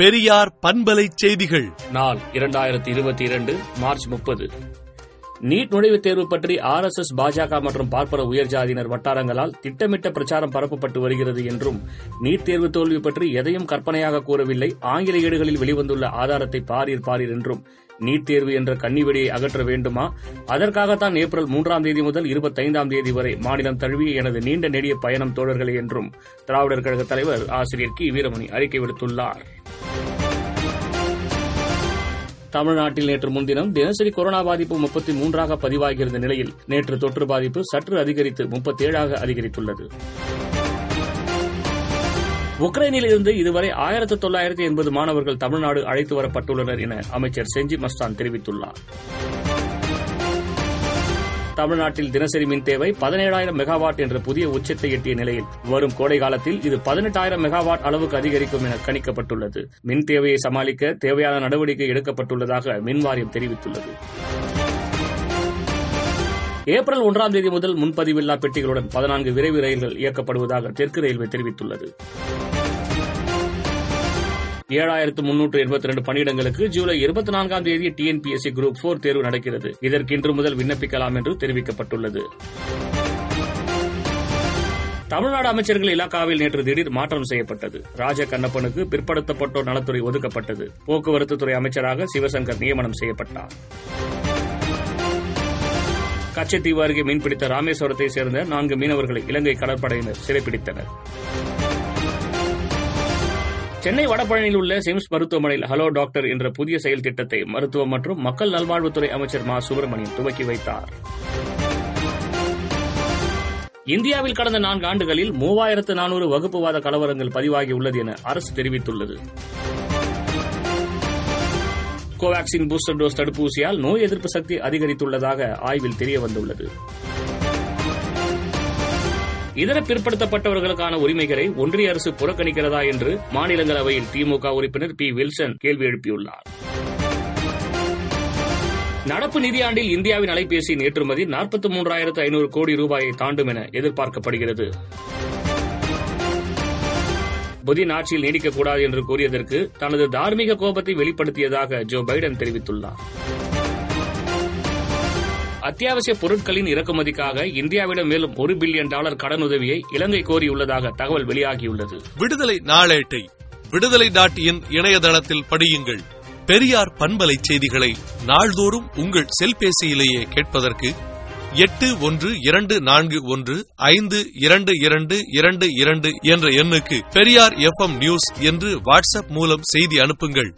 பெரியார் பண்பலை செய்திகள். நாள் இரண்டாயிரத்தி இருபத்தி இரண்டு மார்ச் முப்பது. நீட் நுழைவுத் தேர்வு பற்றி ஆர் எஸ் எஸ் பாஜக மற்றும் பார்ப்பன உயர்ஜாதியினர் வட்டாரங்களால் திட்டமிட்ட பிரச்சாரம் பரப்பப்பட்டு வருகிறது என்றும் நீட் தேர்வு தோல்வி பற்றி எதையும் கற்பனையாக கூறவில்லை ஆங்கில ஏடுகளில் வெளிவந்துள்ள ஆதாரத்தை பாரீர் பாரீர் என்றும் நீட் தேர்வு என்ற கன்னிவெடியை அகற்ற வேண்டுமா? அதற்காகத்தான் ஏப்ரல் மூன்றாம் தேதி முதல் இருபத்தைந்தாம் தேதி வரை மாநிலம் தழுவிய எனது நீண்ட நெடிய பயணம் தோழர்களே என்றும் திராவிடர் கழக தலைவர் ஆசிரியர் கி. வீரமணி அறிக்கை விடுத்துள்ளார். தமிழ்நாட்டில் நேற்று முன்தினம் தினசரி கொரோனா பாதிப்பு முப்பத்தி மூன்றாக பதிவாகியிருந்த நிலையில் நேற்று தொற்று பாதிப்பு சற்று அதிகரித்து முப்பத்தேழாக அதிகரித்துள்ளது. உக்ரைனில் இருந்து இதுவரை ஆயிரத்து தொள்ளாயிரத்து எண்பது மாணவர்கள் தமிழ்நாடு அழைத்து வரப்பட்டுள்ளனர் என அமைச்சர் செஞ்சி மஸ்தான் தெரிவித்துள்ளார். தமிழ்நாட்டில் தினசரி மின் தேவை பதினேழாயிரம் மெகாவாட் என்ற புதிய உச்சத்தை எட்டிய நிலையில். வரும் கோடை காலத்தில் இது பதினெட்டாயிரம் மெகாவாட் அளவுக்கு அதிகரிக்கும் என கணிக்கப்பட்டுள்ளது. மின் தேவையை சமாளிக்க தேவையான நடவடிக்கை எடுக்கப்பட்டுள்ளதாக மின் வாரியம் தெரிவித்துள்ளது. ஏப்ரல் ஒன்றாம் தேதி முதல் முன்பதிவில்லா பெட்டிகளுடன் பதினான்கு விரைவு ரயில்கள் இயக்கப்படுவதாக தெற்கு ரயில்வே தெரிவித்துள்ளது. ஏழாயிரத்து முன்னூற்று எண்பத்தி ரெண்டு பணியிடங்களுக்கு ஜூலை இருபத்தி நான்காம் தேதி டிஎன்பிஎஸ்சி குரூப் போர் தேர்வு நடக்கிறது. இதற்கு இன்று முதல் விண்ணப்பிக்கலாம் என்று தெரிவிக்கப்பட்டுள்ளது. தமிழ்நாடு அமைச்சர்கள் இலாக்காவில் நேற்று திடீர் மாற்றம் செய்யப்பட்டது. ராஜ கண்ணப்பனுக்கு பிற்படுத்தப்பட்டோர் நலத்துறை ஒதுக்கப்பட்டது. போக்குவரத்து துறை அமைச்சராக சிவசங்கர் நியமனம் செய்யப்பட்டார். கச்சத்தீவு அருகே மீன்பிடித்த ராமேஸ்வரத்தை சேர்ந்த நான்கு மீனவர்களை இலங்கை கடற்படையினர் சிறைப்பிடித்தனர். சென்னை வடபழனியில் உள்ள சிம்ஸ் மருத்துவமனையில் ஹலோ டாக்டர் என்ற புதிய செயல் திட்டத்தை மருத்துவம் மற்றும் மக்கள் நல்வாழ்வுத்துறை அமைச்சர் மா. சுப்பிரமணியன் துவக்கி வைத்தார். இந்தியாவில் கடந்த நான்கு ஆண்டுகளில் மூவாயிரத்து நானூறு வகுப்புவாத கலவரங்கள் பதிவாகியுள்ளது என அரசு தெரிவித்துள்ளது. கோவாக்சின் பூஸ்டர் டோஸ் தடுப்பூசியால் நோய் எதிர்ப்பு சக்தி அதிகரித்துள்ளதாக ஆய்வில் தெரியவந்துள்ளது. இதர பிற்படுத்தப்பட்டவர்களுக்கான உரிமைகளை ஒன்றிய அரசு புறக்கணிக்கிறதா என்று மாநிலங்களவையில் திமுக உறுப்பினர் பி. வில்சன் கேள்வி எழுப்பியுள்ளார். நடப்பு நிதியாண்டில் இந்தியாவின் அலைபேசியின் ஏற்றுமதி நாற்பத்தி மூன்றாயிரத்து ஐநூறு கோடி ரூபாயை தாண்டும் என எதிர்பார்க்கப்படுகிறது. புதின் ஆட்சியில் நீடிக்கக்கூடாது என்று கூறியதற்கு தனது தார்மீக கோபத்தை வெளிப்படுத்தியதாக ஜோ பைடன் தெரிவித்துள்ளார். அத்தியாவசிய பொருட்களின் இறக்குமதிக்காக இந்தியாவிடம் மேலும் ஒரு பில்லியன் டாலர் கடனுதவியை இலங்கை கோரியுள்ளதாக தகவல் வெளியாகியுள்ளது. விடுதலை நாளேட்டை விடுதலை டாட் இன் இணையதளத்தில் படியுங்கள். பெரியார் பண்பலை செய்திகளை நாள்தோறும் உங்கள் செல்பேசியிலேயே கேட்பதற்கு எட்டு ஒன்று இரண்டு நான்கு ஒன்று ஐந்து இரண்டு இரண்டு இரண்டு இரண்டு என்ற எண்ணுக்கு பெரியார் எஃப் நியூஸ் என்று வாட்ஸ்அப் மூலம் செய்தி அனுப்புங்கள்.